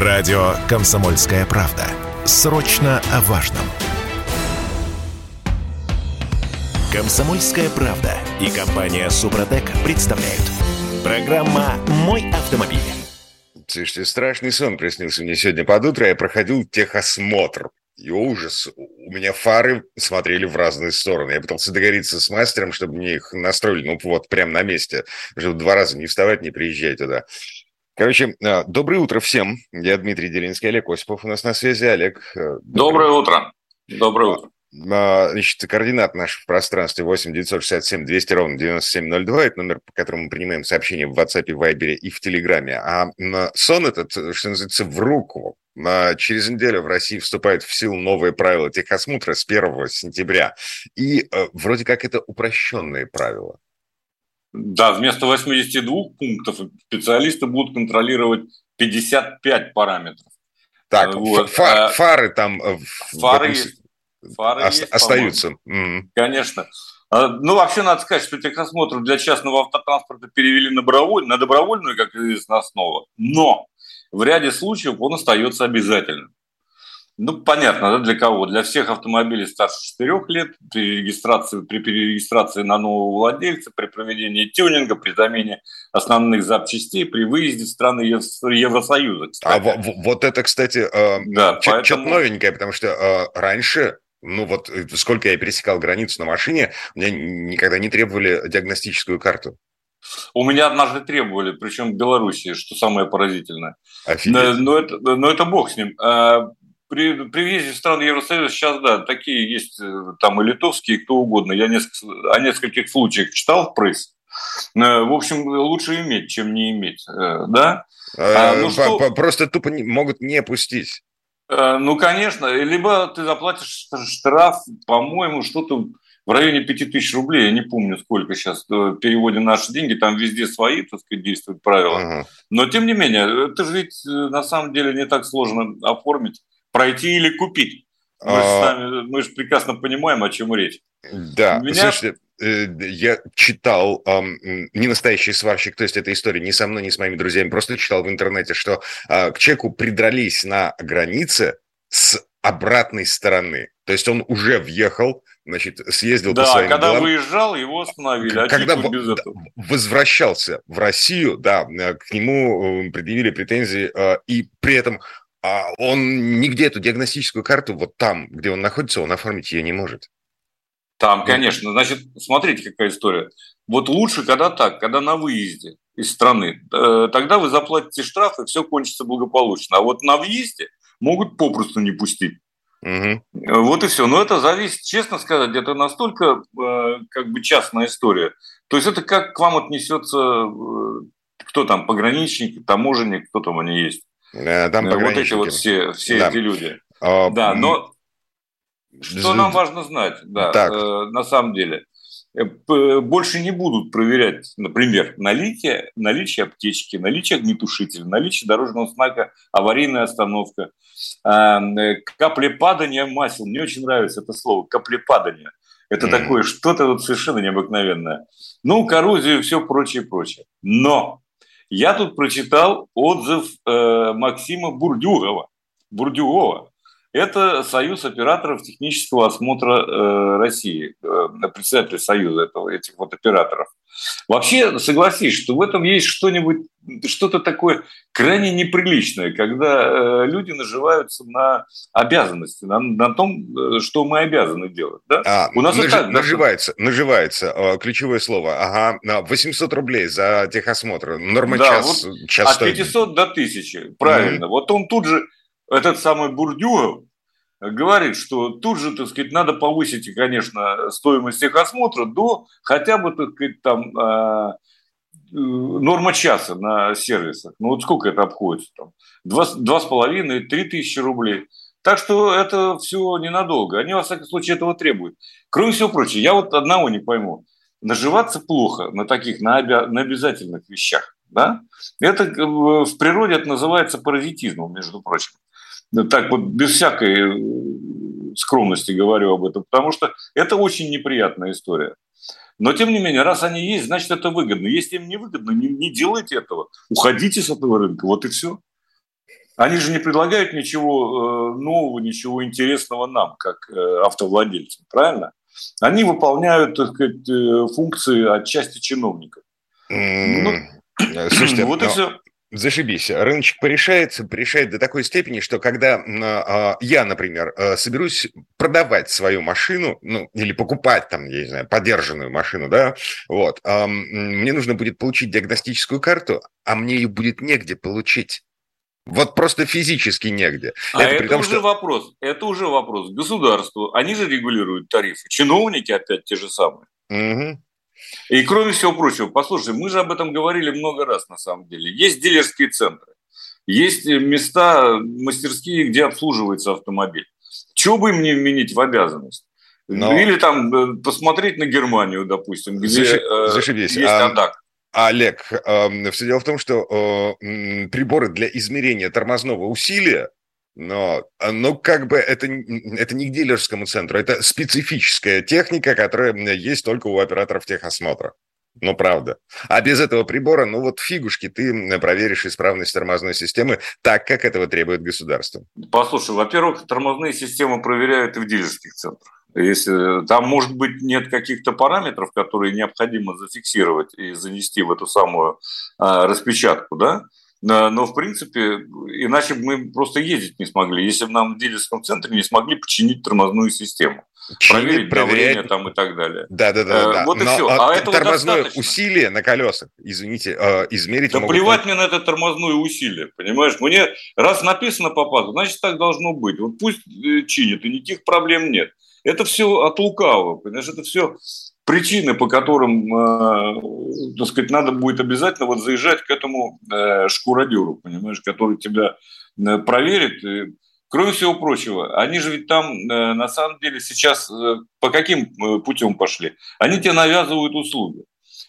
Радио «Комсомольская правда». Срочно о важном. «Комсомольская правда» и компания «Супротек» представляют. Программа «Мой автомобиль». Слушайте, страшный сон приснился мне сегодня под утро. Я проходил техосмотр. И ужас. У меня фары смотрели в разные стороны. Я пытался договориться с мастером, чтобы мне их настроили, ну вот, прямо на месте. Чтобы два раза не вставать, не приезжать туда. Короче, а, доброе утро всем. Я Дмитрий Делинский, Олег Осипов у нас на связи. Олег. Э, доброе, доброе утро. Доброе утро. А, значит, координат наш в пространстве 8 967 200 ровно 9702. Это номер, по которому мы принимаем сообщения в WhatsApp, Viber и в Телеграме. А сон этот, что называется, в руку. Через неделю в России вступают в силу новые правила техосмотра с 1 сентября. И э, вроде как это упрощенные правила. Да, вместо 82 пунктов специалисты будут контролировать 55 параметров. Так, вот. фар, а, фары там э, фары, этом... фары О- есть, остаются. Конечно. Ну, вообще, надо сказать, что техосмотр для частного автотранспорта перевели на, доброволь... на добровольную, как известно, основу. Но в ряде случаев он остается обязательным. Ну, понятно, да, для кого? Для всех автомобилей старше 4 лет, при регистрации, при перерегистрации на нового владельца, при проведении тюнинга, при замене основных запчастей, при выезде в страны Евросоюза. Кстати. А вот это, кстати, э, да, поэтому... что-то новенькое, потому что э, раньше ну вот э, сколько я пересекал границу на машине, мне никогда не требовали диагностическую карту. У меня однажды требовали, причем в Беларуси, что самое поразительное. Офигеть. Но это, но это бог с ним. При, при въезде в страны Евросоюза сейчас, да, такие есть э, там и литовские, и кто угодно. Я несколько, о нескольких случаях читал в пресс. Э, в общем, лучше иметь, чем не иметь, э, да? А, ну, что... Просто тупо не, могут не пустить. Ну, конечно. Либо ты заплатишь штраф, по-моему, что-то в районе 5000 рублей, я не помню, сколько сейчас в переводе наши деньги, там везде свои, так сказать, действуют правила. Ага. Но, тем не менее, это же ведь на самом деле не так сложно оформить пройти или купить. Мы, а... с нами, мы же прекрасно понимаем, о чем речь. Да, Меня... слушайте, э, я читал эм, не настоящий сварщик, то есть эта история не со мной, не с моими друзьями, просто читал в интернете, что э, к человеку придрались на границе с обратной стороны. То есть он уже въехал, значит, съездил да, по своим когда делам. выезжал, его остановили. А когда в, без этого? возвращался в Россию, да, э, к нему предъявили претензии, и при этом а он нигде эту диагностическую карту, вот там, где он находится, он оформить ее не может. Там, конечно. Значит, смотрите, какая история. Вот лучше, когда так, когда на выезде из страны. Э, тогда вы заплатите штраф, и все кончится благополучно. А вот на въезде могут попросту не пустить. Угу. Вот и все. Но это зависит, честно сказать, это настолько э, как бы частная история. То есть это как к вам отнесется э, кто там, пограничник, таможенник, кто там они есть. Э, там вот эти вот все, все да. эти люди. А, да, но что нам важно знать, да, так. Э, на самом деле, э, больше не будут проверять, например, наличие, наличие аптечки, наличие огнетушителя, наличие дорожного знака аварийная остановка, э, каплепадание масел. Мне очень нравится это слово, каплепадание. Это mm. такое что-то вот совершенно необыкновенное. Ну, коррозию и все прочее, прочее. Но я тут прочитал отзыв э, Максима Бурдюгова. Бурдюгова. Это Союз операторов технического осмотра э, России, э, председатель Союза этого, этих вот операторов. Вообще, согласись, что в этом есть что-нибудь, что-то такое крайне неприличное, когда э, люди наживаются на обязанности, на, на том, э, что мы обязаны делать. Да? А, У нас наж, так, наживается, да? наживается, э, ключевое слово. Ага, 800 рублей за техосмотр, норма да, час, вот час От 500 до 1000, правильно. Mm-hmm. Вот он тут же, этот самый Бурдюгов, говорит, что тут же, так сказать, надо повысить, конечно, стоимость техосмотра до хотя бы, так сказать, там а, э, норма часа на сервисах. Ну вот сколько это обходится? Там? Два, два с половиной, три тысячи рублей. Так что это все ненадолго. Они, во всяком случае, этого требуют. Кроме всего прочего, я вот одного не пойму. Наживаться плохо на таких, на, обя- на обязательных вещах. Да? Это э, в природе это называется паразитизмом, между прочим так вот без всякой э, скромности говорю об этом, потому что это очень неприятная история. Но, тем не менее, раз они есть, значит, это выгодно. Если им не выгодно, не, не делайте этого. Уходите с этого рынка, вот и все. Они же не предлагают ничего э, нового, ничего интересного нам, как э, автовладельцам, правильно? Они выполняют, так сказать, функции отчасти чиновников. Mm. Ну, Слушайте, вот и все. Зашибись. Рыночек порешается, порешает до такой степени, что когда э, я, например, э, соберусь продавать свою машину, ну, или покупать там, я не знаю, подержанную машину, да, вот, э, мне нужно будет получить диагностическую карту, а мне ее будет негде получить. Вот просто физически негде. А это, это том, уже что... вопрос. Это уже вопрос государству. Они же регулируют тарифы. Чиновники опять те же самые. Угу. И кроме всего прочего, послушай, мы же об этом говорили много раз на самом деле. Есть дилерские центры, есть места, мастерские, где обслуживается автомобиль. Чего бы им не вменить в обязанность? Но... Или там э, посмотреть на Германию, допустим, где. Э, Зашибись. есть а... АДАК. Олег, э, все дело в том, что э, приборы для измерения тормозного усилия но, а, но как бы это, это не к дилерскому центру, это специфическая техника, которая есть только у операторов техосмотра. Ну, правда. А без этого прибора, ну вот фигушки, ты проверишь исправность тормозной системы так, как этого требует государство. Послушай, во-первых, тормозные системы проверяют и в дилерских центрах. Если там, может быть, нет каких-то параметров, которые необходимо зафиксировать и занести в эту самую а, распечатку, да, но, в принципе, иначе бы мы просто ездить не смогли, если бы нам в дилерском центре не смогли починить тормозную систему. Чинить, проверить давление там и так далее. Да, да, да. да. Вот Но, и все. А, а этого тормозное достаточно. усилие на колесах, извините, э, измерить. Да могут... плевать мне на это тормозное усилие, понимаешь? Мне раз написано по пазу, значит так должно быть. Вот пусть э, чинит, и никаких проблем нет. Это все от лукавого, понимаешь? Это все причины, по которым, э, так сказать, надо будет обязательно вот заезжать к этому э, шкуродеру, понимаешь, который тебя э, проверит. И, кроме всего прочего, они же ведь там э, на самом деле сейчас э, по каким э, путем пошли? Они тебе навязывают услуги.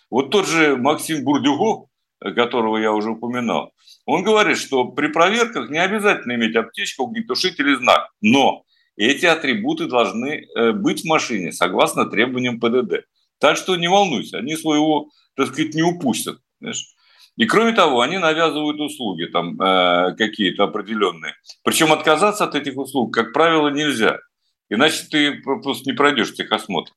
Вот тот же Максим Бурдюгов, которого я уже упоминал, он говорит, что при проверках не обязательно иметь аптечку, огнетушитель и знак, но эти атрибуты должны э, быть в машине согласно требованиям ПДД. Так что не волнуйся, они своего, так сказать, не упустят. Знаешь? И кроме того, они навязывают услуги там э, какие-то определенные. Причем отказаться от этих услуг, как правило, нельзя. Иначе ты просто не пройдешь техосмотр.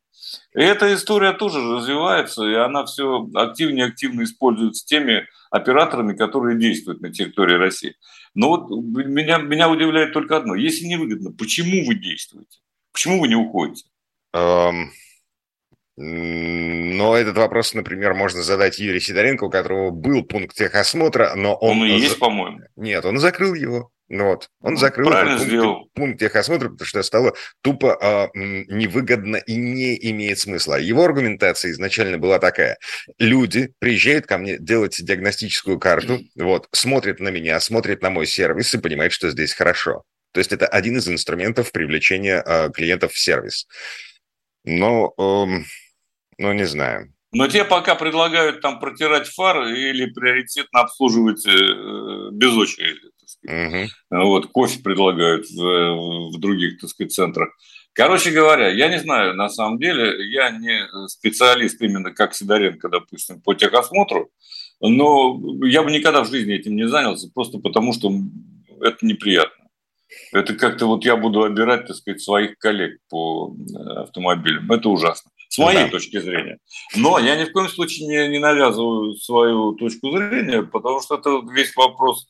И эта история тоже развивается, и она все активнее и активно используется теми операторами, которые действуют на территории России. Но вот меня, меня удивляет только одно. Если невыгодно, почему вы действуете? Почему вы не уходите? Um... Но этот вопрос, например, можно задать Юрию Сидоренко, у которого был пункт техосмотра, но он... Он и есть, по-моему. Нет, он закрыл его. Ну вот. Он ну, закрыл пункт, пункт техосмотра, потому что стало тупо э, невыгодно и не имеет смысла. Его аргументация изначально была такая. Люди приезжают ко мне делать диагностическую карту, вот, смотрят на меня, смотрят на мой сервис и понимают, что здесь хорошо. То есть это один из инструментов привлечения э, клиентов в сервис. Но, э, ну, не знаю. Но те пока предлагают там протирать фары или приоритетно обслуживать э, без очереди. Угу. Вот, кофе предлагают в, в других, так сказать, центрах. Короче говоря, я не знаю, на самом деле, я не специалист именно как Сидоренко, допустим, по техосмотру, но я бы никогда в жизни этим не занялся, просто потому что это неприятно. Это как-то вот я буду обирать, так сказать, своих коллег по э, автомобилям. Это ужасно. С моей да. точки зрения. Но я ни в коем случае не, не навязываю свою точку зрения, потому что это весь вопрос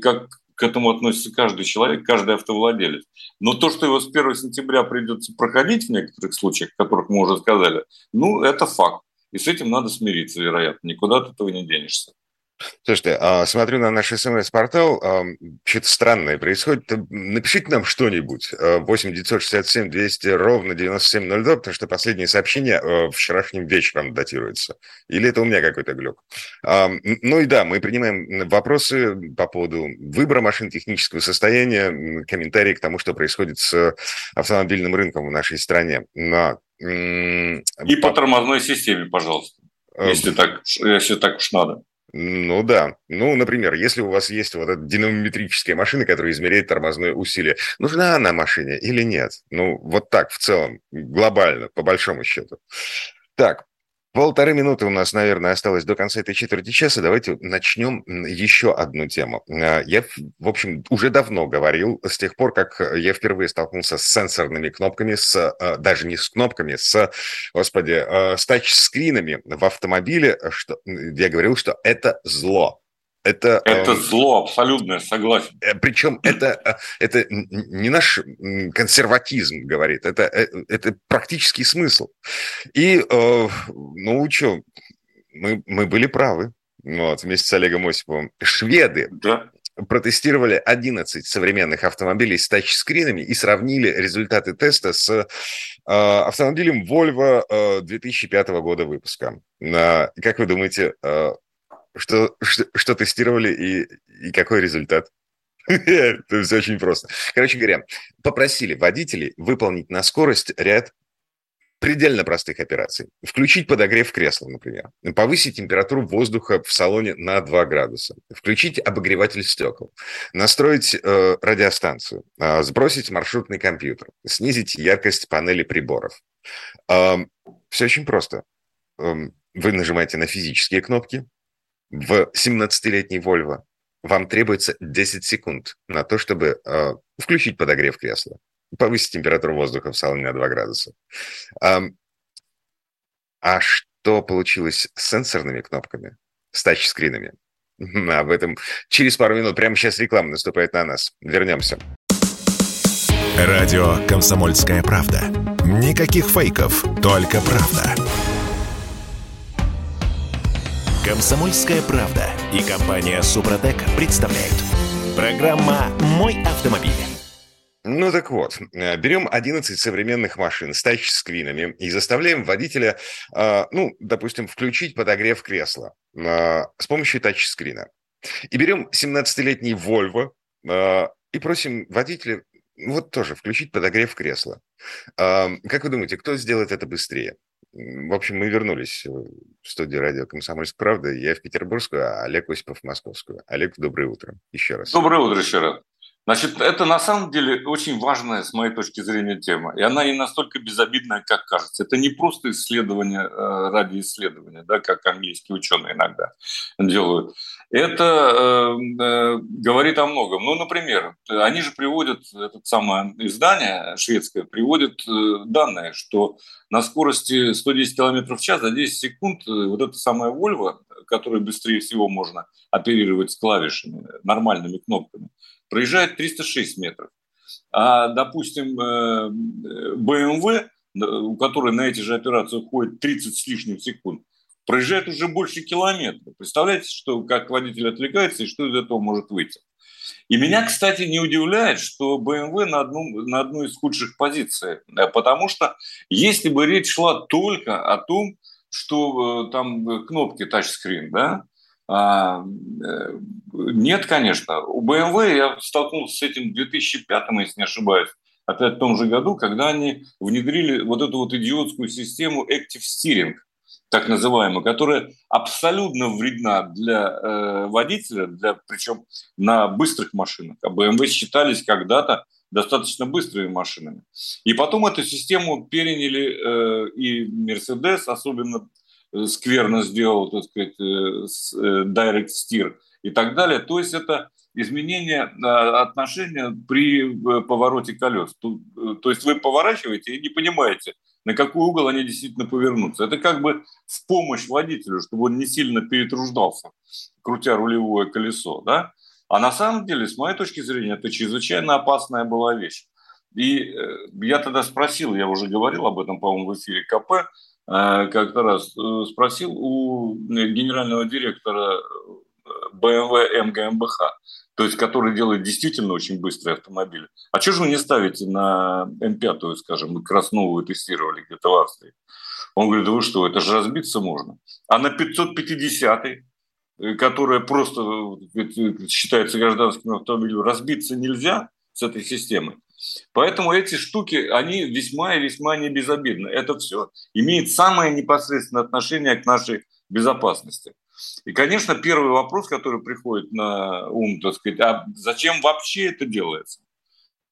как к этому относится каждый человек, каждый автовладелец. Но то, что его с 1 сентября придется проходить в некоторых случаях, о которых мы уже сказали, ну, это факт. И с этим надо смириться, вероятно. Никуда от этого не денешься. Слушайте, а, смотрю на наш смс-портал, что-то странное происходит. Напишите нам что-нибудь. 8 967 200 ровно 9702, потому что последнее сообщение а, вчерашним вечером датируется. Или это у меня какой-то глюк. Ну и да, мы принимаем вопросы по поводу выбора машин, технического состояния, комментарии к тому, что происходит с автомобильным рынком в нашей стране. Но... И по тормозной системе, пожалуйста, если так, если так уж надо. Ну да. Ну, например, если у вас есть вот эта динамометрическая машина, которая измеряет тормозное усилие, нужна она машине или нет? Ну, вот так в целом, глобально, по большому счету. Так, Полторы минуты у нас, наверное, осталось до конца этой четверти часа. Давайте начнем еще одну тему. А, я, в общем, уже давно говорил, с тех пор, как я впервые столкнулся с сенсорными кнопками, с, а, даже не с кнопками, с, господи, а, с тачскринами в автомобиле, что, я говорил, что это зло. Это, это э, зло абсолютное, согласен. Э, Причем это, э, это не наш консерватизм говорит, это, это практический смысл. И, ну что, мы, мы были правы вот, вместе с Олегом Осиповым. Шведы да. протестировали 11 современных автомобилей с тачскринами и сравнили результаты теста с э, автомобилем Volvo э, 2005 года выпуска. Э, как вы думаете, э, что, что, что тестировали и, и какой результат? Это все очень просто. Короче говоря, попросили водителей выполнить на скорость ряд предельно простых операций. Включить подогрев кресла, например. Повысить температуру воздуха в салоне на 2 градуса. Включить обогреватель стекол. Настроить э, радиостанцию. Э, сбросить маршрутный компьютер. Снизить яркость панели приборов. Э, все очень просто. Э, вы нажимаете на физические кнопки, в 17-летней Volvo вам требуется 10 секунд на то, чтобы э, включить подогрев кресла, повысить температуру воздуха в салоне на 2 градуса. А, а что получилось с сенсорными кнопками, с тачскринами? Об этом через пару минут. Прямо сейчас реклама наступает на нас. Вернемся. Радио «Комсомольская правда». Никаких фейков, только правда. Комсомольская правда и компания Супротек представляют. Программа «Мой автомобиль». Ну так вот, э, берем 11 современных машин с тачскринами и заставляем водителя, э, ну, допустим, включить подогрев кресла э, с помощью тачскрина. И берем 17-летний Volvo и просим водителя вот тоже включить подогрев кресла. Как вы думаете, кто сделает это быстрее? В общем, мы вернулись в студию радио «Комсомольск. Правда». Я в Петербургскую, а Олег Осипов в Московскую. Олег, доброе утро еще раз. Доброе утро еще раз. Значит, это на самом деле очень важная, с моей точки зрения, тема. И она не настолько безобидная, как кажется. Это не просто исследование э, ради исследования, да, как английские ученые иногда делают. Это э, э, говорит о многом. Ну, например, они же приводят, это самое издание шведское, приводит э, данные, что на скорости 110 км в час за 10 секунд э, вот эта самая Volvo, которой быстрее всего можно оперировать клавишами, нормальными кнопками, проезжает 306 метров. А, допустим, BMW, э, э, у которой на эти же операции уходит 30 с лишним секунд, проезжает уже больше километра. Представляете, что, как водитель отвлекается и что из этого может выйти? И меня, кстати, не удивляет, что BMW на, одну, на одной из худших позиций, э, потому что если бы речь шла только о том, что там кнопки тачскрин, да, нет, конечно. У BMW я столкнулся с этим в 2005, если не ошибаюсь, опять в том же году, когда они внедрили вот эту вот идиотскую систему Active Steering, так называемую, которая абсолютно вредна для э, водителя, для, причем на быстрых машинах. А BMW считались когда-то достаточно быстрыми машинами. И потом эту систему переняли э, и Mercedes, особенно Э, скверно сделал, так сказать, э, э, direct steer и так далее. То есть это изменение отношения при повороте колес. То есть вы поворачиваете и не понимаете, на какой угол они действительно повернутся. Это как бы в помощь водителю, чтобы он не сильно перетруждался, крутя рулевое колесо. Да? А на самом деле, с моей точки зрения, это чрезвычайно опасная была вещь. И я тогда спросил, я уже говорил об этом, по-моему, в эфире КП, Э, как-то раз э, спросил у генерального директора BMW МГМБХ, то есть который делает действительно очень быстрые автомобили. А что же вы не ставите на М5, скажем, мы красновую тестировали где-то в Австрии? Он говорит, да вы что, это же разбиться можно. А на 550 э, которая просто считается гражданским автомобилем, разбиться нельзя с этой системой. Поэтому эти штуки, они весьма и весьма не безобидны. Это все имеет самое непосредственное отношение к нашей безопасности. И, конечно, первый вопрос, который приходит на ум, так сказать, а зачем вообще это делается?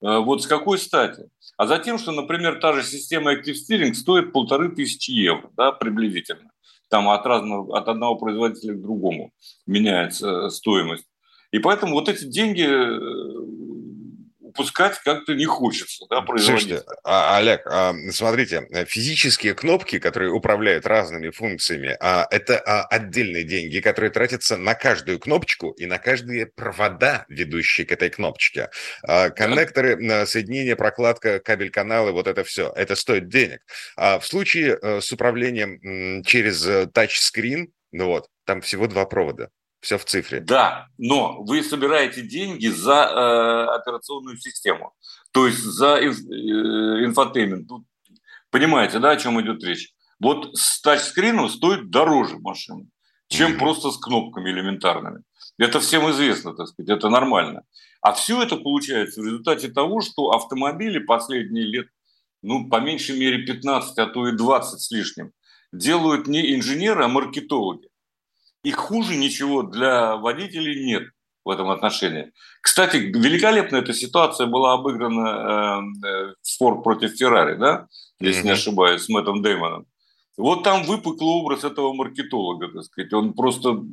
Э, вот с какой стати? А затем, что, например, та же система Active Steering стоит полторы тысячи евро, да, приблизительно. там от, разного, от одного производителя к другому меняется стоимость. И поэтому вот эти деньги упускать как-то не хочется, да, Слушайте, а, Олег, а, смотрите, физические кнопки, которые управляют разными функциями, а, это отдельные деньги, которые тратятся на каждую кнопочку и на каждые провода, ведущие к этой кнопочке. Коннекторы, да. соединение, прокладка, кабель-каналы, вот это все, это стоит денег. А в случае э, с управлением через э, тачскрин, ну вот, там всего два провода. Все в цифре. Да, но вы собираете деньги за э, операционную систему, то есть за э, infotainment. Тут, понимаете, да, о чем идет речь? Вот с тачскрином стоит дороже машина, чем mm-hmm. просто с кнопками элементарными. Это всем известно, так сказать, это нормально. А все это получается в результате того, что автомобили последние лет, ну, по меньшей мере 15, а то и 20 с лишним, делают не инженеры, а маркетологи. И хуже ничего для водителей нет в этом отношении. Кстати, великолепно эта ситуация была обыграна э, Форд против Феррари, да, если mm-hmm. не ошибаюсь, с Мэттом Дэймоном. Вот там выпуклый образ этого маркетолога, так сказать. Он просто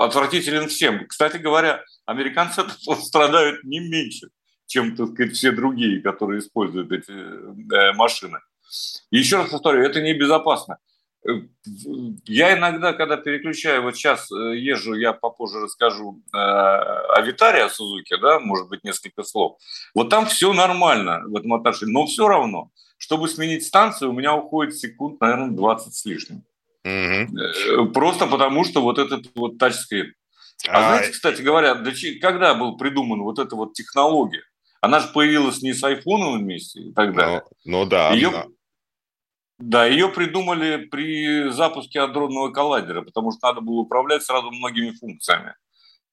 отвратителен всем. Кстати говоря, американцы страдают не меньше, чем, так сказать, все другие, которые используют эти э, машины. И еще раз повторю, это небезопасно. Я иногда, когда переключаю, вот сейчас э, езжу, я попозже расскажу э, о Витаре, о Сузуке, да, может быть, несколько слов. Вот там все нормально в этом отношении, но все равно, чтобы сменить станцию, у меня уходит секунд, наверное, 20 с лишним. Угу. Просто потому, что вот этот вот тачскрин. А, а знаете, кстати говоря, когда был придуман вот эта вот технология? Она же появилась не с айфоном вместе и так далее. Ну, ну да. Ее, да, ее придумали при запуске адронного коллайдера, потому что надо было управлять сразу многими функциями.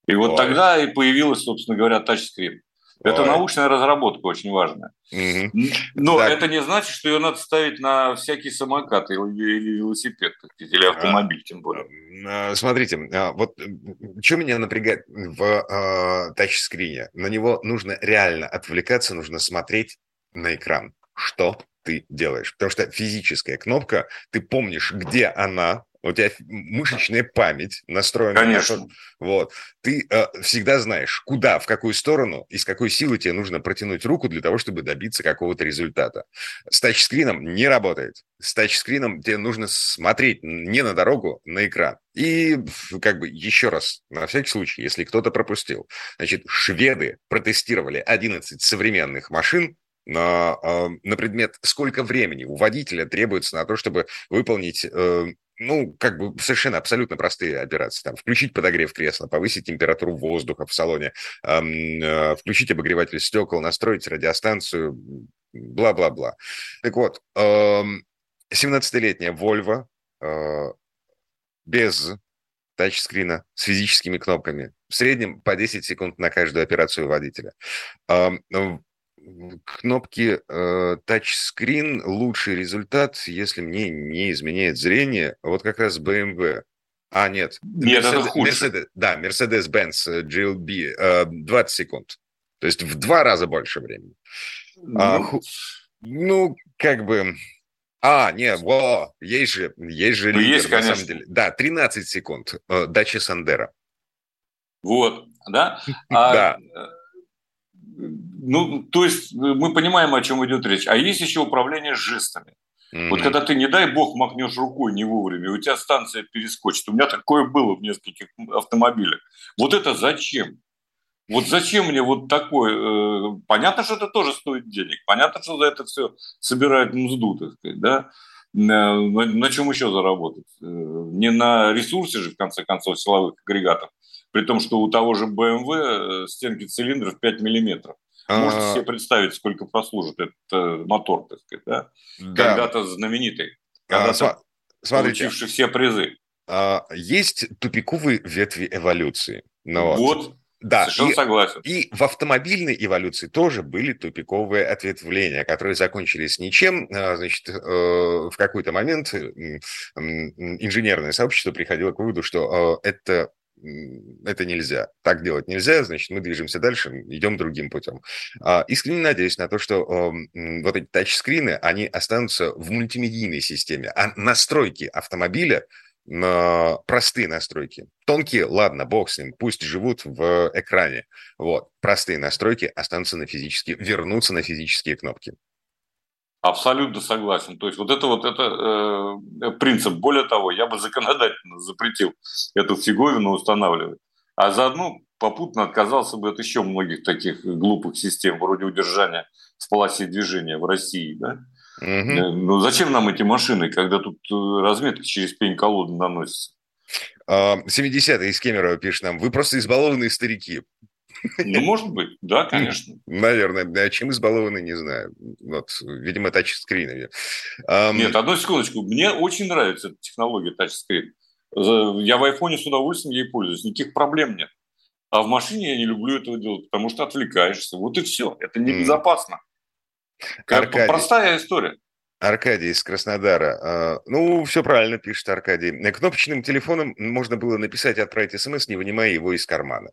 И вот Ой. тогда и появилась, собственно говоря, тачскрин. Это Ой. научная разработка очень важная. Угу. Но так. это не значит, что ее надо ставить на всякий самокат или, или велосипед, или автомобиль, тем более. А, а, смотрите, а, вот что меня напрягает в э, тачскрине? На него нужно реально отвлекаться, нужно смотреть на экран. Что ты делаешь. Потому что физическая кнопка, ты помнишь, где она, у тебя мышечная память настроена. Конечно. На вот. Ты э, всегда знаешь, куда, в какую сторону и с какой силой тебе нужно протянуть руку для того, чтобы добиться какого-то результата. С тачскрином не работает. С тачскрином тебе нужно смотреть не на дорогу, на экран. И как бы еще раз, на всякий случай, если кто-то пропустил. Значит, шведы протестировали 11 современных машин, на, а, на предмет, сколько времени у водителя требуется на то, чтобы выполнить э, ну, как бы совершенно абсолютно простые операции. Там, включить подогрев кресла, повысить температуру воздуха в салоне, э, включить обогреватель стекол, настроить радиостанцию, бла-бла-бла. Так вот, 17-летняя Volvo э, без тачскрина с физическими кнопками. В среднем по 10 секунд на каждую операцию водителя кнопки э, тачскрин лучший результат, если мне не изменяет зрение, вот как раз BMW. А, нет. Нет, Mercedes, это хуже. Mercedes, да, Mercedes-Benz GLB э, 20 секунд. То есть в два раза больше времени. Ну, а, ху... ну как бы... А, нет, во, есть же, есть же ну, лидер, есть, на самом деле. Да, 13 секунд. Э, Дача Сандера. Вот, да? А, да. Э, ну, то есть э, мы понимаем, о чем идет речь. А есть еще управление жестами. Mm-hmm. Вот когда ты, не дай бог, махнешь рукой не вовремя, у тебя станция перескочит. У меня такое было в нескольких автомобилях. Вот это зачем? Вот зачем мне вот такое? Э, понятно, что это тоже стоит денег. Понятно, что за это все собирают мзду, так сказать, да? На, на чем еще заработать? Э, не на ресурсе же, в конце концов, силовых агрегатов. При том, что у того же BMW стенки цилиндров 5 миллиметров. Можете а... себе представить, сколько прослужит этот э, мотор, так сказать, да? да. Когда-то знаменитый, а, когда-то а, получивший все призы. А, есть тупиковые ветви эволюции. Ну, вот, да, Совершенно и, согласен. И в автомобильной эволюции тоже были тупиковые ответвления, которые закончились ничем. А, значит, э, в какой-то момент инженерное сообщество приходило к выводу, что э, это это нельзя. Так делать нельзя, значит, мы движемся дальше, идем другим путем. А, искренне надеюсь на то, что вот эти тачскрины, они останутся в мультимедийной системе, а настройки автомобиля простые настройки. Тонкие, ладно, бог с ним, пусть живут в экране. Вот. Простые настройки останутся на физические, вернутся на физические кнопки. Абсолютно согласен. То есть вот это вот это э, принцип. Более того, я бы законодательно запретил эту фиговину устанавливать. А заодно попутно отказался бы от еще многих таких глупых систем, вроде удержания в полосе движения в России. Да? Угу. Ну зачем нам эти машины, когда тут э, разметка через пень-колоду наносится? 70-й а, из Кемерово пишет нам, вы просто избалованные старики. Ну, может быть, да, конечно. Наверное, да, чем избалованы, не знаю. Вот, видимо, тачскринами. Нет, одну секундочку. Мне очень нравится эта технология тачскрин. Я в айфоне с удовольствием ей пользуюсь, никаких проблем нет. А в машине я не люблю этого делать, потому что отвлекаешься. Вот и все. Это небезопасно. Аркадий. Простая история. Аркадий из Краснодара. А, ну, все правильно пишет Аркадий. Кнопочным телефоном можно было написать и отправить смс, не вынимая его из кармана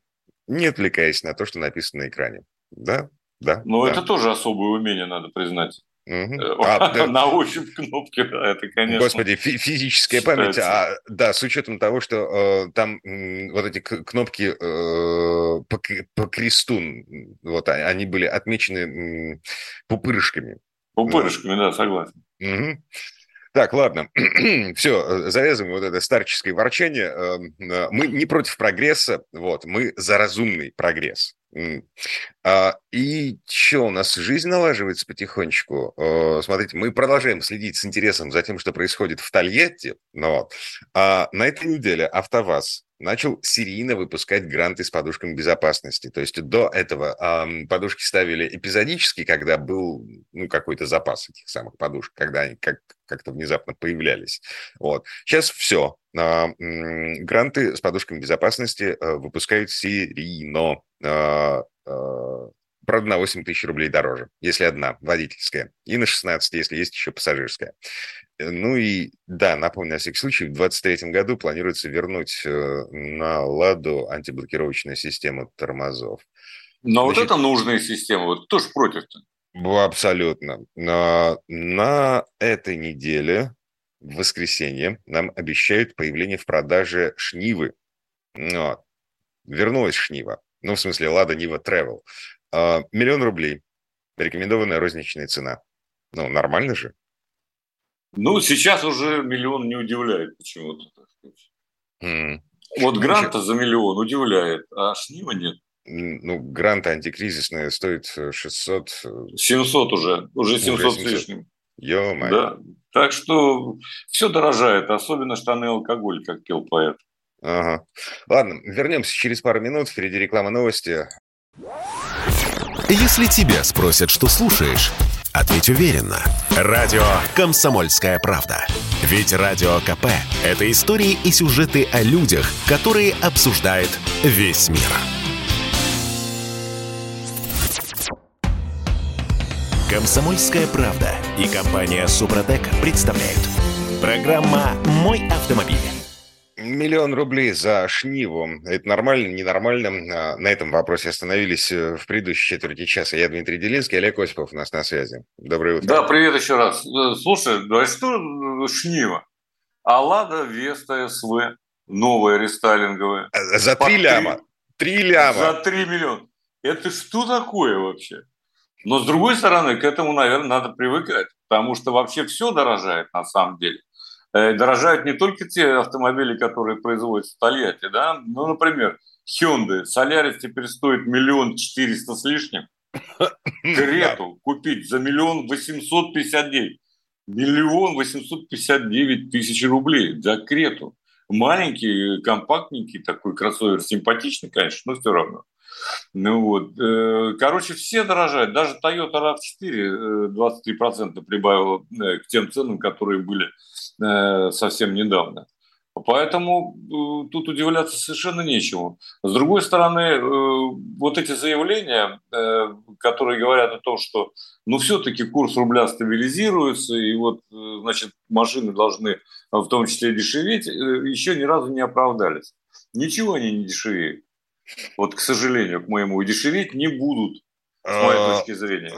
не отвлекаясь на то, что написано на экране. Да, да. Но да. это тоже особое умение, надо признать. Угу. А. На ощупь кнопки, да, это, конечно. Господи, фи- физическая считается. память, а, да, с учетом того, что э, там э, вот эти кнопки э, по, по кресту, вот а, они были отмечены э, пупырышками. Пупырышками, да, согласен. Угу. Так, ладно, все, завязываем вот это старческое ворчание. Эм, э, мы не против прогресса, вот, мы за разумный прогресс. А, и что, у нас жизнь налаживается потихонечку. Э, смотрите, мы продолжаем следить с интересом за тем, что происходит в Тольятти. Но а на этой неделе АвтоВАЗ начал серийно выпускать гранты с подушками безопасности. То есть до этого подушки ставили эпизодически, когда был ну, какой-то запас этих самых подушек, когда они как, как-то внезапно появлялись. Вот. Сейчас все. Э, гранты с подушками безопасности э, выпускают серийно. Э, э, правда, на 8 тысяч рублей дороже, если одна водительская, и на 16, если есть еще пассажирская. Э, ну и да, напомню на всякий случай, в 2023 году планируется вернуть э, на «Ладу» антиблокировочную систему тормозов. Но Значит, вот это нужная система, вот кто же против-то? Абсолютно. На, на этой неделе, в воскресенье, нам обещают появление в продаже Шнивы. Вот. Вернулась Шнива. Ну, в смысле, Лада Нива Travel. А, миллион рублей. Рекомендованная розничная цена. Ну, нормально же. Ну, сейчас уже миллион не удивляет почему-то. Mm. Вот гранта за миллион удивляет, а Шнива нет. Ну, грант антикризисная стоит 600... 700 уже, уже 700, уже 700. с лишним. ё Да. Так что все дорожает, особенно штаны и алкоголь, как пел поэт. Ага. Ладно, вернемся через пару минут. Впереди реклама новости. Если тебя спросят, что слушаешь, ответь уверенно. Радио «Комсомольская правда». Ведь Радио КП – это истории и сюжеты о людях, которые обсуждает весь мир. «Комсомольская правда» и компания «Супротек» представляют. Программа «Мой автомобиль». Миллион рублей за Шниву. Это нормально, ненормально? А, на этом вопросе остановились э, в предыдущей четверти часа. Я Дмитрий Делинский, Олег Осипов у нас на связи. Доброе утро. Да, привет еще раз. Э, слушай, а что Шнива? Аллада Веста СВ, новая рестайлинговая. Э, за три ляма. Три ляма. За три миллиона. Это что такое вообще? Но с другой стороны, к этому, наверное, надо привыкать, потому что вообще все дорожает на самом деле. Э, дорожают не только те автомобили, которые производятся в Тольятти, да, ну, например, Hyundai, Solaris теперь стоит миллион четыреста с лишним. Крету купить за миллион восемьсот пятьдесят девять. Миллион восемьсот пятьдесят девять тысяч рублей за Крету. Маленький, компактненький такой кроссовер, симпатичный, конечно, но все равно. Ну вот, э, короче, все дорожают. Даже Toyota RAV4 23% прибавила э, к тем ценам, которые были Э, совсем недавно. Поэтому э, тут удивляться совершенно нечему. С другой стороны, э, вот эти заявления, которые говорят о том, что ну все-таки курс рубля стабилизируется, и вот, значит, машины должны в том числе дешеветь, еще ни разу не оправдались. Ничего они не дешевеют. Вот, к сожалению, к моему, дешеветь не будут. С моей а, точки зрения.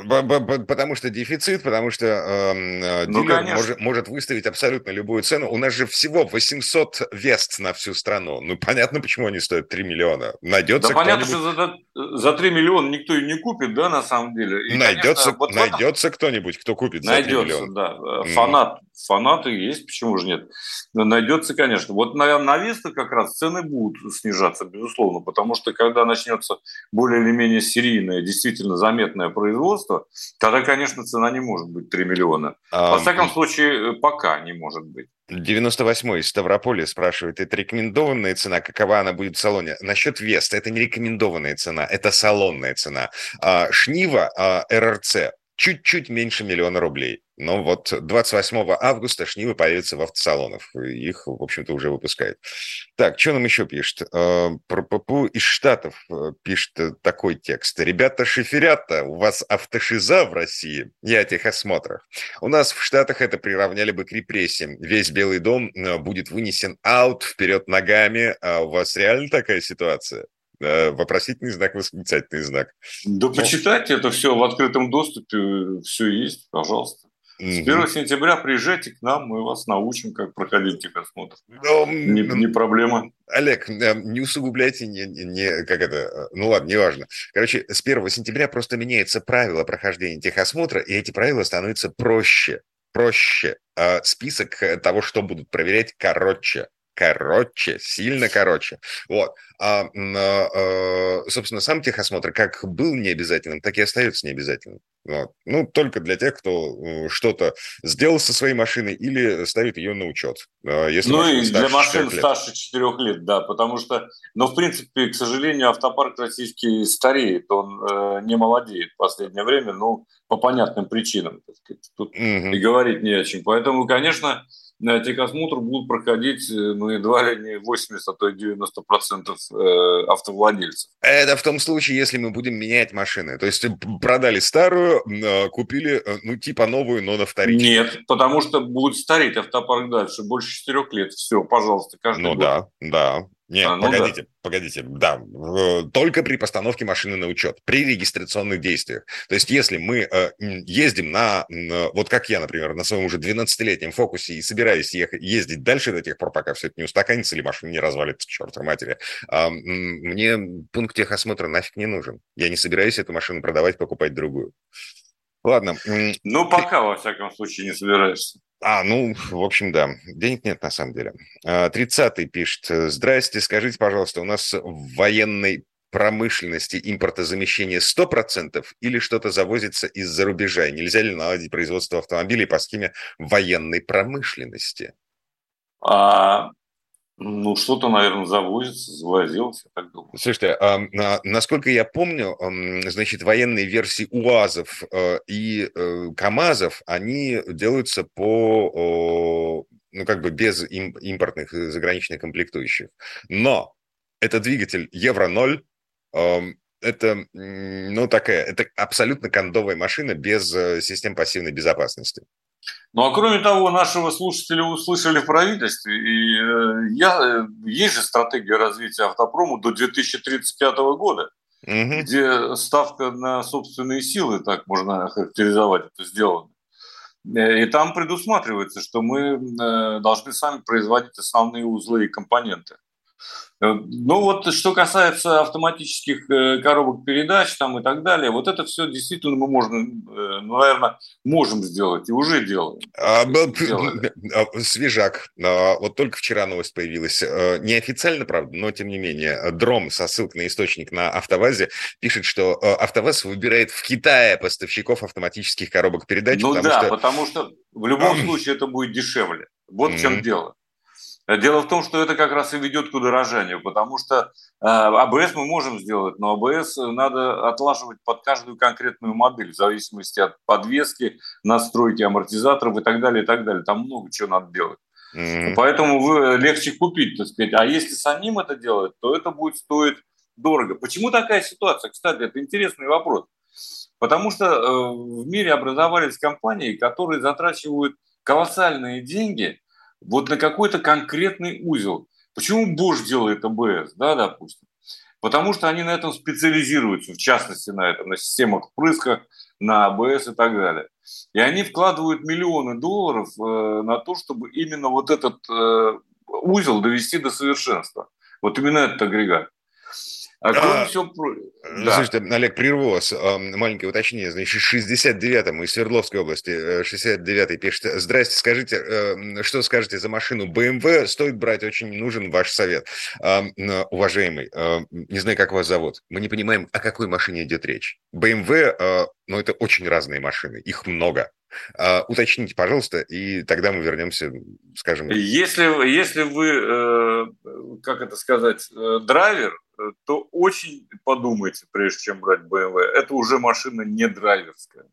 Потому что дефицит, потому что э, ну, дилер может, может выставить абсолютно любую цену. У нас же всего 800 вест на всю страну. Ну, понятно, почему они стоят 3 миллиона. Найдется Да понятно, что за, за 3 миллиона никто и не купит, да, на самом деле. И, найдется конечно, вот найдется кто-нибудь, кто купит найдется, за 3 миллиона. да. Фанат, mm. Фанаты есть, почему же нет. Найдется, конечно. Вот, наверное, на Веста как раз цены будут снижаться, безусловно, потому что когда начнется более или менее серийное, действительно заметное производство, тогда, конечно, цена не может быть 3 миллиона. А, Во всяком случае, э, пока не может быть. 98-й из Ставрополя спрашивает, это рекомендованная цена, какова она будет в салоне? Насчет Веста, это не рекомендованная цена, это салонная цена. А, Шнива а, РРЦ чуть-чуть меньше миллиона рублей. Но вот 28 августа шнивы появятся в автосалонах. Их, в общем-то, уже выпускают. Так, что нам еще пишет? Э, Про из Штатов э, пишет такой текст. Ребята шиферята, у вас автошиза в России? Я о техосмотрах. У нас в Штатах это приравняли бы к репрессиям. Весь Белый дом э, будет вынесен аут вперед ногами. А у вас реально такая ситуация? Вопросительный знак, восклицательный знак. Да ну, почитайте, это все в открытом доступе, все есть, пожалуйста. С 1 сентября приезжайте к нам, мы вас научим, как проходить техосмотр. Но, не, не проблема. Олег, э, не усугубляйте, не, не, как это, э, ну ладно, неважно. Короче, с 1 сентября просто меняется правило прохождения техосмотра, и эти правила становятся проще. Проще. А список того, что будут проверять, короче короче, сильно короче. Вот. А, а, собственно, сам техосмотр как был необязательным, так и остается необязательным. Вот. Ну, только для тех, кто э, что-то сделал со своей машиной или ставит ее на учет. А если ну и для машин старше 4 лет, да, потому что, но в принципе, к сожалению, автопарк российский стареет, он э, не молодеет в последнее время, ну, по понятным причинам, так сказать. Тут угу. и говорить не о чем. Поэтому, конечно, техосмотр будут проходить, э, ну, едва ли не 80, а то и 90 процентов э, автовладельцев. Это в том случае, если мы будем менять машины. То есть продали старую, э, купили, ну, типа новую, но на вторичке. Нет, потому что будет стареть автопарк дальше, больше 4 лет. Все, пожалуйста, каждый Ну год. да, да. Нет, а, ну погодите, да. погодите, да, только при постановке машины на учет, при регистрационных действиях. То есть, если мы э, ездим на, вот как я, например, на своем уже 12-летнем фокусе и собираюсь ехать, ездить дальше до тех пор, пока все это не устаканится или машина не развалится к чертовой матери, э, мне пункт техосмотра нафиг не нужен. Я не собираюсь эту машину продавать, покупать другую. Ладно. Ну, пока, во всяком случае, не собираешься. А, ну, в общем, да. Денег нет, на самом деле. 30-й а, пишет. Здрасте, скажите, пожалуйста, у нас в военной промышленности импортозамещение 100% или что-то завозится из-за рубежа? Нельзя ли наладить производство автомобилей по схеме военной промышленности? А, ну, что-то, наверное, завозится, завозилось, я так думаю. Слушайте, а, насколько я помню, значит, военные версии УАЗов э, и э, КАМАЗов, они делаются по, ну, как бы без импортных заграничных комплектующих. Но это двигатель Евро-0, это, ну, такая, это абсолютно кондовая машина без э, систем пассивной безопасности. Ну а кроме того, нашего слушателя услышали в правительстве, и э, я, э, есть же стратегия развития автопрома до 2035 года, угу. где ставка на собственные силы, так можно характеризовать это сделано. Э, и там предусматривается, что мы должны сами производить основные узлы и компоненты. Э, ну вот, что касается автоматических э, коробок передач там и так далее, вот это все действительно мы можем, э, ну, наверное, можем сделать и уже делаем. А, а, свежак. А, вот только вчера новость появилась. Неофициально, правда, но тем не менее. Дром со ссылкой на источник на АвтоВАЗе пишет, что АвтоВАЗ выбирает в Китае поставщиков автоматических коробок передач. Ну потому да, что... потому что в любом случае это будет дешевле. Вот в чем дело. Дело в том, что это как раз и ведет к удорожанию, потому что э, АБС мы можем сделать, но АБС надо отлаживать под каждую конкретную модель, в зависимости от подвески, настройки амортизаторов и так далее, и так далее. Там много чего надо делать. Mm-hmm. Поэтому вы легче купить, так сказать. А если самим это делать, то это будет стоить дорого. Почему такая ситуация? Кстати, это интересный вопрос. Потому что э, в мире образовались компании, которые затрачивают колоссальные деньги – вот на какой-то конкретный узел. Почему Bosch делает АБС, да, допустим? Потому что они на этом специализируются, в частности на этом, на системах впрысках, на АБС и так далее. И они вкладывают миллионы долларов э, на то, чтобы именно вот этот э, узел довести до совершенства. Вот именно этот агрегат. А кроме а, всего... Да. Слушайте, Олег, прерву вас. Маленькое уточнение. Значит, 69-м из Свердловской области, 69-й э, пишет. Здрасте, скажите, э, что скажете за машину BMW? Стоит брать, очень нужен ваш совет. Уважаемый, не знаю, как вас зовут. Мы не понимаем, о какой машине идет речь. BMW, ну, это очень разные машины. Их много. А, уточните, пожалуйста, и тогда мы вернемся, скажем... Если, если вы, э, как это сказать, драйвер, то очень подумайте, прежде чем брать BMW. Это уже машина не драйверская.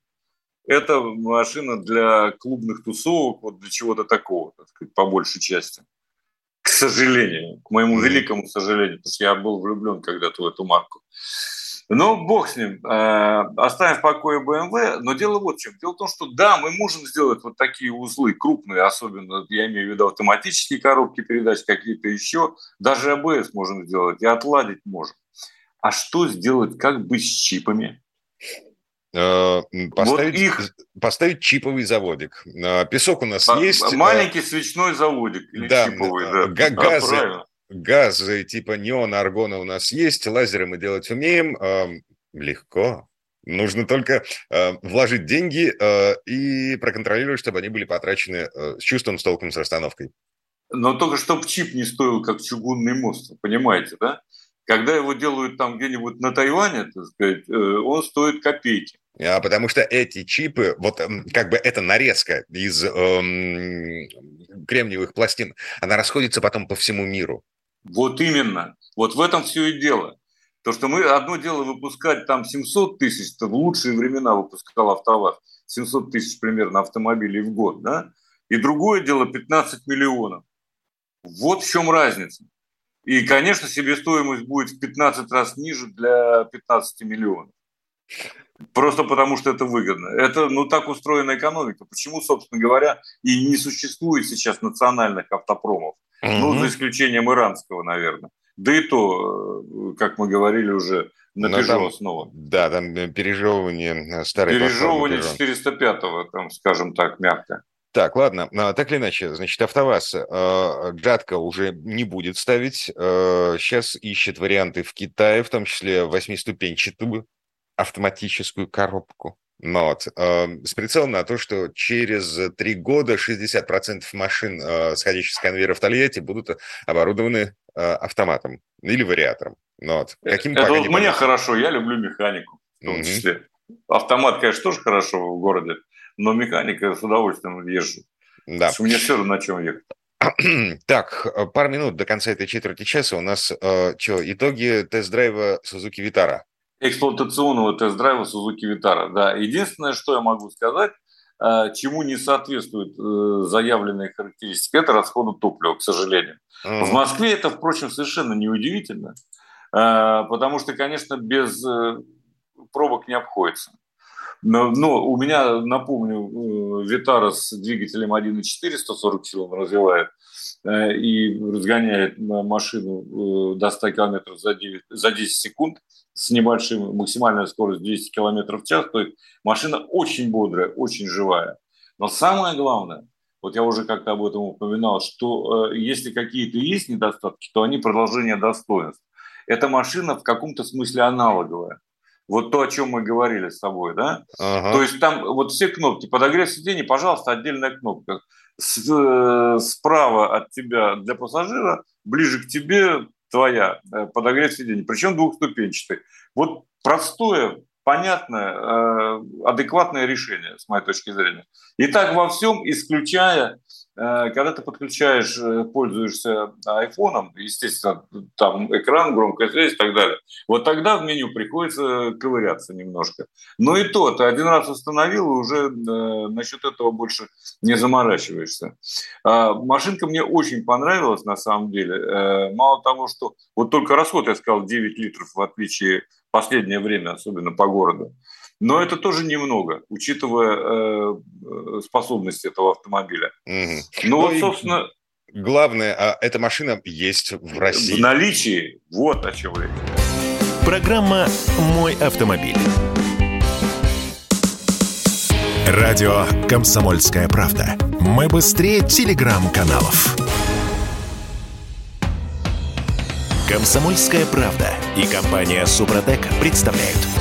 Это машина для клубных тусовок, вот для чего-то такого, так сказать, по большей части. К сожалению, к моему великому сожалению, потому что я был влюблен когда-то в эту марку. Но бог с ним. Э, оставим в покое BMW. Но дело вот в чем. Дело в том, что да, мы можем сделать вот такие узлы крупные, особенно, я имею в виду автоматические коробки передач, какие-то еще. Даже ABS можем сделать и отладить можем. А что сделать, как быть с чипами? Э, поставить, вот их... поставить чиповый заводик. Э, песок у нас а, есть. Маленький свечной заводик. Или да, чиповый, да. Газы, да, газы типа неона, аргона у нас есть, лазеры мы делать умеем. Э, легко. Нужно только э, вложить деньги э, и проконтролировать, чтобы они были потрачены э, с чувством, с толком, с расстановкой. Но только чтобы чип не стоил, как чугунный мост, понимаете, да? Когда его делают там где-нибудь на Тайване, так сказать, э, он стоит копейки. А потому что эти чипы, вот как бы эта нарезка из эм, кремниевых пластин, она расходится потом по всему миру. Вот именно. Вот в этом все и дело. То, что мы одно дело выпускать там 700 тысяч, в лучшие времена выпускал АвтоВАЗ, 700 тысяч примерно автомобилей в год, да? И другое дело 15 миллионов. Вот в чем разница. И, конечно, себестоимость будет в 15 раз ниже для 15 миллионов. Просто потому, что это выгодно. Это, ну, так устроена экономика. Почему, собственно говоря, и не существует сейчас национальных автопромов? Ну, за исключением иранского, наверное. Да и то, э, как мы говорили уже, напряжено снова. Да, там э, пережевывание э, старой Пережевывание 405-го, там, скажем так, мягко. Так, ладно, а, так или иначе, значит, АвтоВАЗ э, гладко уже не будет ставить. Э, сейчас ищет варианты в Китае, в том числе восьмиступенчатую автоматическую коробку. Ну вот, э, с прицелом на то, что через три года 60% машин, э, сходящих с конвейера в Тольятти, будут оборудованы э, автоматом или вариатором. Ну вот. Каким Это вот мне хорошо, я люблю механику в том mm-hmm. числе. Автомат, конечно, тоже хорошо в городе, но механика с удовольствием езжу. Да. Мне все равно на чем ехать. Так, э, пару минут до конца этой четверти часа у нас э, что, итоги тест-драйва Suzuki Vitara эксплуатационного тест-драйва Suzuki Vitara. Да. Единственное, что я могу сказать, э, чему не соответствует э, заявленные характеристики, это расходу топлива, к сожалению. В Москве это, впрочем, совершенно неудивительно, э, потому что, конечно, без пробок не обходится. Но, но у меня, напомню, Витара с двигателем 1.4, 140 сил он развивает, и разгоняет машину до 100 км за, 9, за 10 секунд с небольшим, максимальная скорость 200 км в час, то есть машина очень бодрая, очень живая. Но самое главное, вот я уже как-то об этом упоминал, что э, если какие-то есть недостатки, то они продолжение достоинств. Эта машина в каком-то смысле аналоговая. Вот то, о чем мы говорили с тобой, да? Ага. То есть там вот все кнопки, подогрев сидений, пожалуйста, отдельная кнопка. С, э, справа от тебя для пассажира, ближе к тебе твоя, э, подогрев сидений, причем двухступенчатый. Вот простое, понятное, э, адекватное решение, с моей точки зрения. И так во всем, исключая когда ты подключаешь, э, пользуешься айфоном, естественно, там экран, громкая связь и так далее, вот тогда в меню приходится ковыряться немножко. Но и то, ты один раз установил, и уже э, насчет этого больше не заморачиваешься. Э, машинка мне очень понравилась на самом деле. Э, мало того, что вот только расход, я сказал, 9 литров, в отличие последнее время, особенно по городу. Но это тоже немного, учитывая э, способности этого автомобиля. Угу. Ну, вот, собственно, главное, а эта машина есть в России. В наличии. Вот о чем речь. Программа «Мой автомобиль». Радио «Комсомольская правда». Мы быстрее телеграм-каналов. «Комсомольская правда» и компания «Супротек» представляют.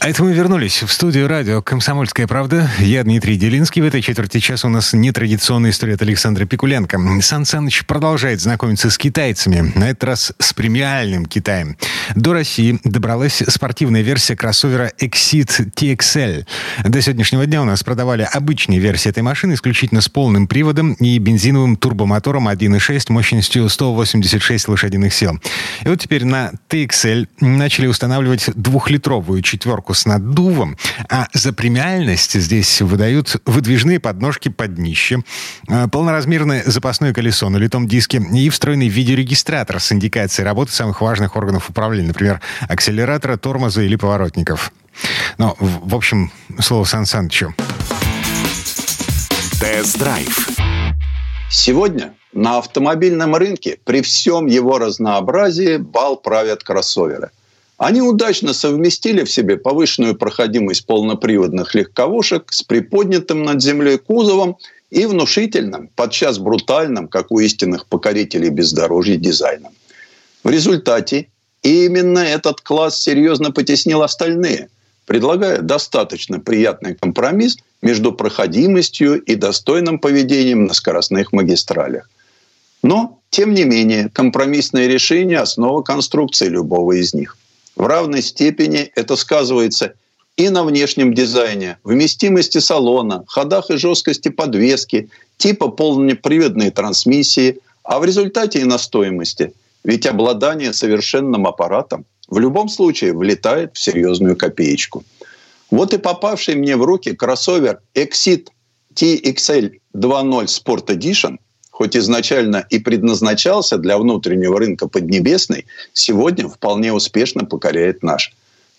А это мы вернулись в студию радио «Комсомольская правда». Я Дмитрий Делинский. В этой четверти часа у нас нетрадиционная история от Александра Пикуленко. Сан Саныч продолжает знакомиться с китайцами, на этот раз с премиальным Китаем. До России добралась спортивная версия кроссовера Exit TXL. До сегодняшнего дня у нас продавали обычные версии этой машины исключительно с полным приводом и бензиновым турбомотором 1.6 мощностью 186 лошадиных сил. И вот теперь на TXL начали устанавливать двухлитровую четверку марку с наддувом, а за премиальность здесь выдают выдвижные подножки под днище, э, полноразмерное запасное колесо на литом диске и встроенный видеорегистратор с индикацией работы самых важных органов управления, например, акселератора, тормоза или поворотников. Ну, в общем, слово Сан Санычу. Тест-драйв. Сегодня на автомобильном рынке при всем его разнообразии бал правят кроссоверы. Они удачно совместили в себе повышенную проходимость полноприводных легковушек с приподнятым над землей кузовом и внушительным, подчас брутальным, как у истинных покорителей бездорожья, дизайном. В результате именно этот класс серьезно потеснил остальные, предлагая достаточно приятный компромисс между проходимостью и достойным поведением на скоростных магистралях. Но, тем не менее, компромиссное решение – основа конструкции любого из них – в равной степени это сказывается и на внешнем дизайне, вместимости салона, ходах и жесткости подвески, типа полноприводной трансмиссии, а в результате и на стоимости. Ведь обладание совершенным аппаратом в любом случае влетает в серьезную копеечку. Вот и попавший мне в руки кроссовер Exit TXL 2.0 Sport Edition – хоть изначально и предназначался для внутреннего рынка Поднебесной, сегодня вполне успешно покоряет наш.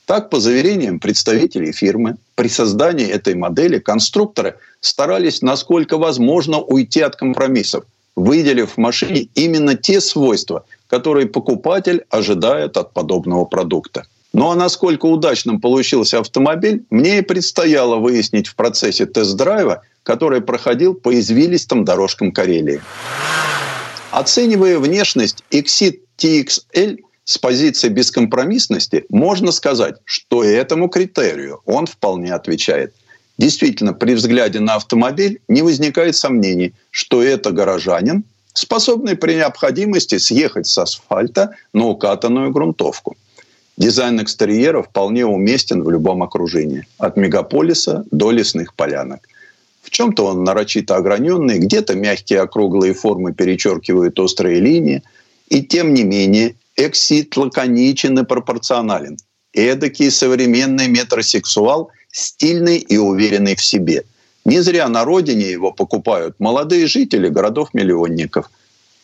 Так, по заверениям представителей фирмы, при создании этой модели конструкторы старались насколько возможно уйти от компромиссов, выделив в машине именно те свойства, которые покупатель ожидает от подобного продукта. Ну а насколько удачным получился автомобиль, мне и предстояло выяснить в процессе тест-драйва который проходил по извилистым дорожкам Карелии. Оценивая внешность Exit TXL с позиции бескомпромиссности, можно сказать, что этому критерию он вполне отвечает. Действительно, при взгляде на автомобиль не возникает сомнений, что это горожанин, способный при необходимости съехать с асфальта на укатанную грунтовку. Дизайн экстерьера вполне уместен в любом окружении, от мегаполиса до лесных полянок – в чем-то он нарочито ограненный, где-то мягкие округлые формы перечеркивают острые линии. И тем не менее, эксит лаконичен и пропорционален. Эдакий современный метросексуал, стильный и уверенный в себе. Не зря на родине его покупают молодые жители городов-миллионников,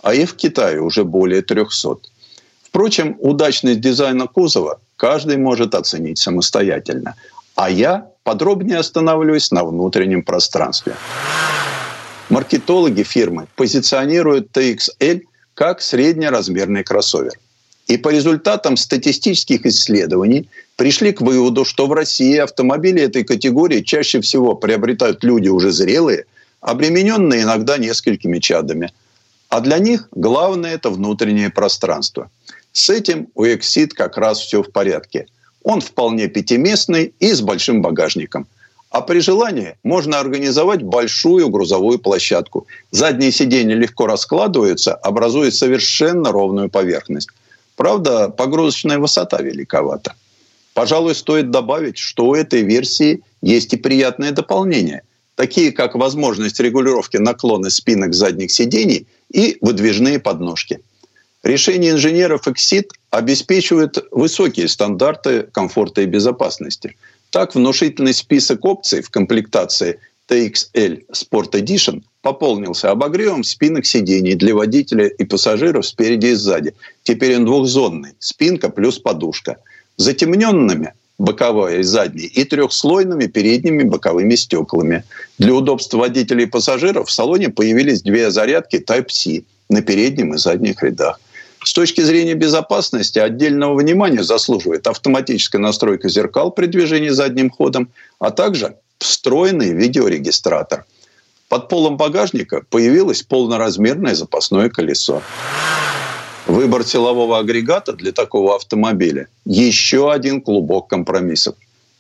а и в Китае уже более 300. Впрочем, удачность дизайна кузова каждый может оценить самостоятельно. А я подробнее остановлюсь на внутреннем пространстве. Маркетологи фирмы позиционируют TXL как среднеразмерный кроссовер. И по результатам статистических исследований пришли к выводу, что в России автомобили этой категории чаще всего приобретают люди уже зрелые, обремененные иногда несколькими чадами. А для них главное – это внутреннее пространство. С этим у Exit как раз все в порядке – он вполне пятиместный и с большим багажником. А при желании можно организовать большую грузовую площадку. Задние сиденья легко раскладываются, образуя совершенно ровную поверхность. Правда, погрузочная высота великовата. Пожалуй, стоит добавить, что у этой версии есть и приятные дополнения, такие как возможность регулировки наклона спинок задних сидений и выдвижные подножки – Решения инженеров Exit обеспечивают высокие стандарты комфорта и безопасности. Так, внушительный список опций в комплектации TXL Sport Edition пополнился обогревом спинок сидений для водителя и пассажиров спереди и сзади. Теперь он двухзонный. Спинка плюс подушка. Затемненными боковая и задняя, и трехслойными передними боковыми стеклами. Для удобства водителей и пассажиров в салоне появились две зарядки Type-C на переднем и задних рядах. С точки зрения безопасности отдельного внимания заслуживает автоматическая настройка зеркал при движении задним ходом, а также встроенный видеорегистратор. Под полом багажника появилось полноразмерное запасное колесо. Выбор силового агрегата для такого автомобиля – еще один клубок компромиссов.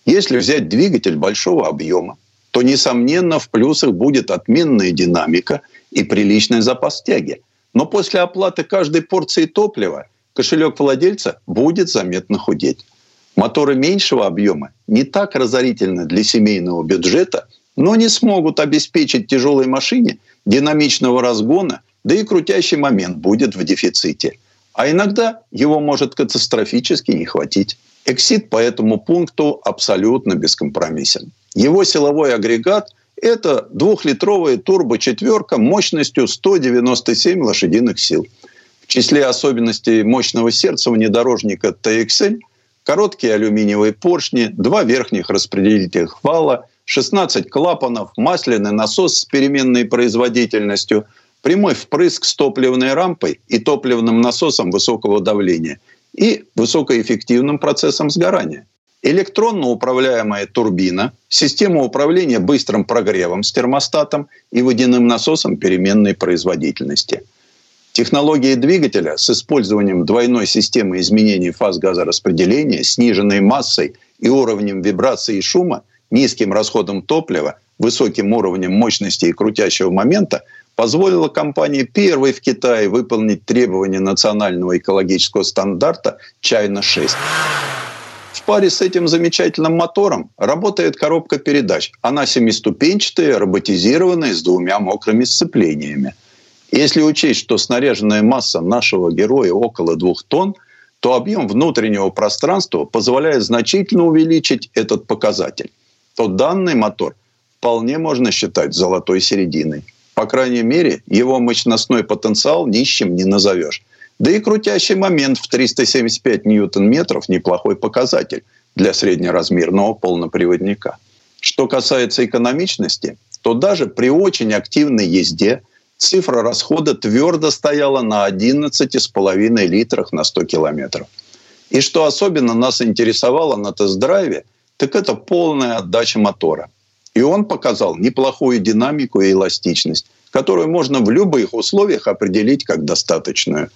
Если взять двигатель большого объема, то, несомненно, в плюсах будет отменная динамика и приличный запас тяги. Но после оплаты каждой порции топлива кошелек владельца будет заметно худеть. Моторы меньшего объема не так разорительны для семейного бюджета, но не смогут обеспечить тяжелой машине динамичного разгона да и крутящий момент будет в дефиците. А иногда его может катастрофически не хватить. Эксид по этому пункту абсолютно бескомпромиссен. Его силовой агрегат – это двухлитровая турбо-четверка мощностью 197 лошадиных сил. В числе особенностей мощного сердца внедорожника TXL – короткие алюминиевые поршни, два верхних распределительных вала, 16 клапанов, масляный насос с переменной производительностью – прямой впрыск с топливной рампой и топливным насосом высокого давления и высокоэффективным процессом сгорания. Электронно управляемая турбина, система управления быстрым прогревом с термостатом и водяным насосом переменной производительности. Технология двигателя с использованием двойной системы изменений фаз газораспределения, сниженной массой и уровнем вибрации и шума, низким расходом топлива, высоким уровнем мощности и крутящего момента позволила компании первой в Китае выполнить требования национального экологического стандарта China-6. В паре с этим замечательным мотором работает коробка передач. Она семиступенчатая, роботизированная, с двумя мокрыми сцеплениями. Если учесть, что снаряженная масса нашего героя около двух тонн, то объем внутреннего пространства позволяет значительно увеличить этот показатель. То данный мотор вполне можно считать золотой серединой. По крайней мере, его мощностной потенциал нищим не назовешь. Да и крутящий момент в 375 ньютон-метров – неплохой показатель для среднеразмерного полноприводника. Что касается экономичности, то даже при очень активной езде цифра расхода твердо стояла на 11,5 литрах на 100 километров. И что особенно нас интересовало на тест-драйве, так это полная отдача мотора. И он показал неплохую динамику и эластичность, которую можно в любых условиях определить как достаточную.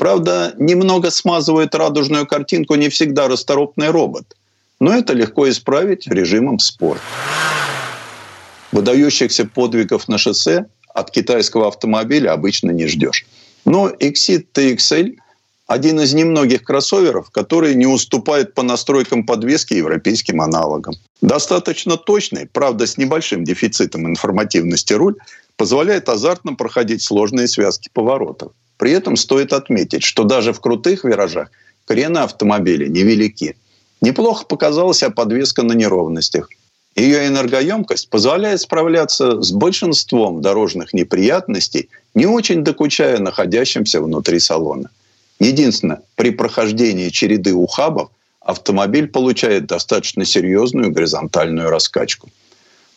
Правда, немного смазывает радужную картинку не всегда расторопный робот. Но это легко исправить режимом спорт. Выдающихся подвигов на шоссе от китайского автомобиля обычно не ждешь. Но Exit TXL – один из немногих кроссоверов, который не уступает по настройкам подвески европейским аналогам. Достаточно точный, правда с небольшим дефицитом информативности руль, позволяет азартно проходить сложные связки поворотов. При этом стоит отметить, что даже в крутых виражах крены автомобиля невелики. Неплохо показалась себя подвеска на неровностях. Ее энергоемкость позволяет справляться с большинством дорожных неприятностей, не очень докучая находящимся внутри салона. Единственное, при прохождении череды ухабов автомобиль получает достаточно серьезную горизонтальную раскачку.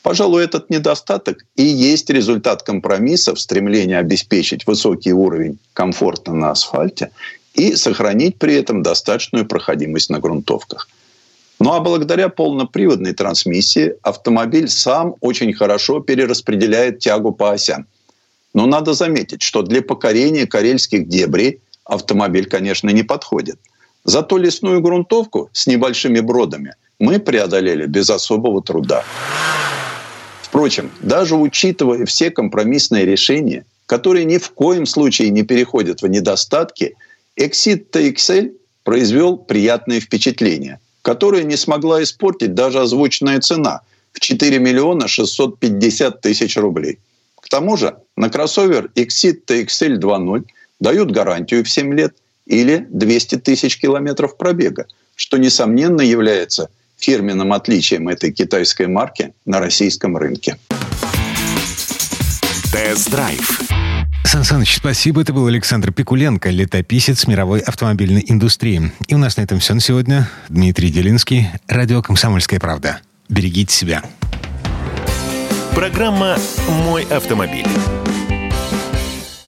Пожалуй, этот недостаток и есть результат компромисса в стремлении обеспечить высокий уровень комфорта на асфальте и сохранить при этом достаточную проходимость на грунтовках. Ну а благодаря полноприводной трансмиссии автомобиль сам очень хорошо перераспределяет тягу по осям. Но надо заметить, что для покорения карельских дебрей автомобиль, конечно, не подходит. Зато лесную грунтовку с небольшими бродами мы преодолели без особого труда. Впрочем, даже учитывая все компромиссные решения, которые ни в коем случае не переходят в недостатки, Exit TXL произвел приятное впечатление, которое не смогла испортить даже озвученная цена в 4 миллиона 650 тысяч рублей. К тому же на кроссовер Exit TXL 2.0 дают гарантию в 7 лет или 200 тысяч километров пробега, что, несомненно, является фирменным отличием этой китайской марки на российском рынке. Тест-драйв Сан Саныч, спасибо. Это был Александр Пикуленко, летописец мировой автомобильной индустрии. И у нас на этом все на сегодня. Дмитрий Делинский, радио «Комсомольская правда». Берегите себя. Программа «Мой автомобиль».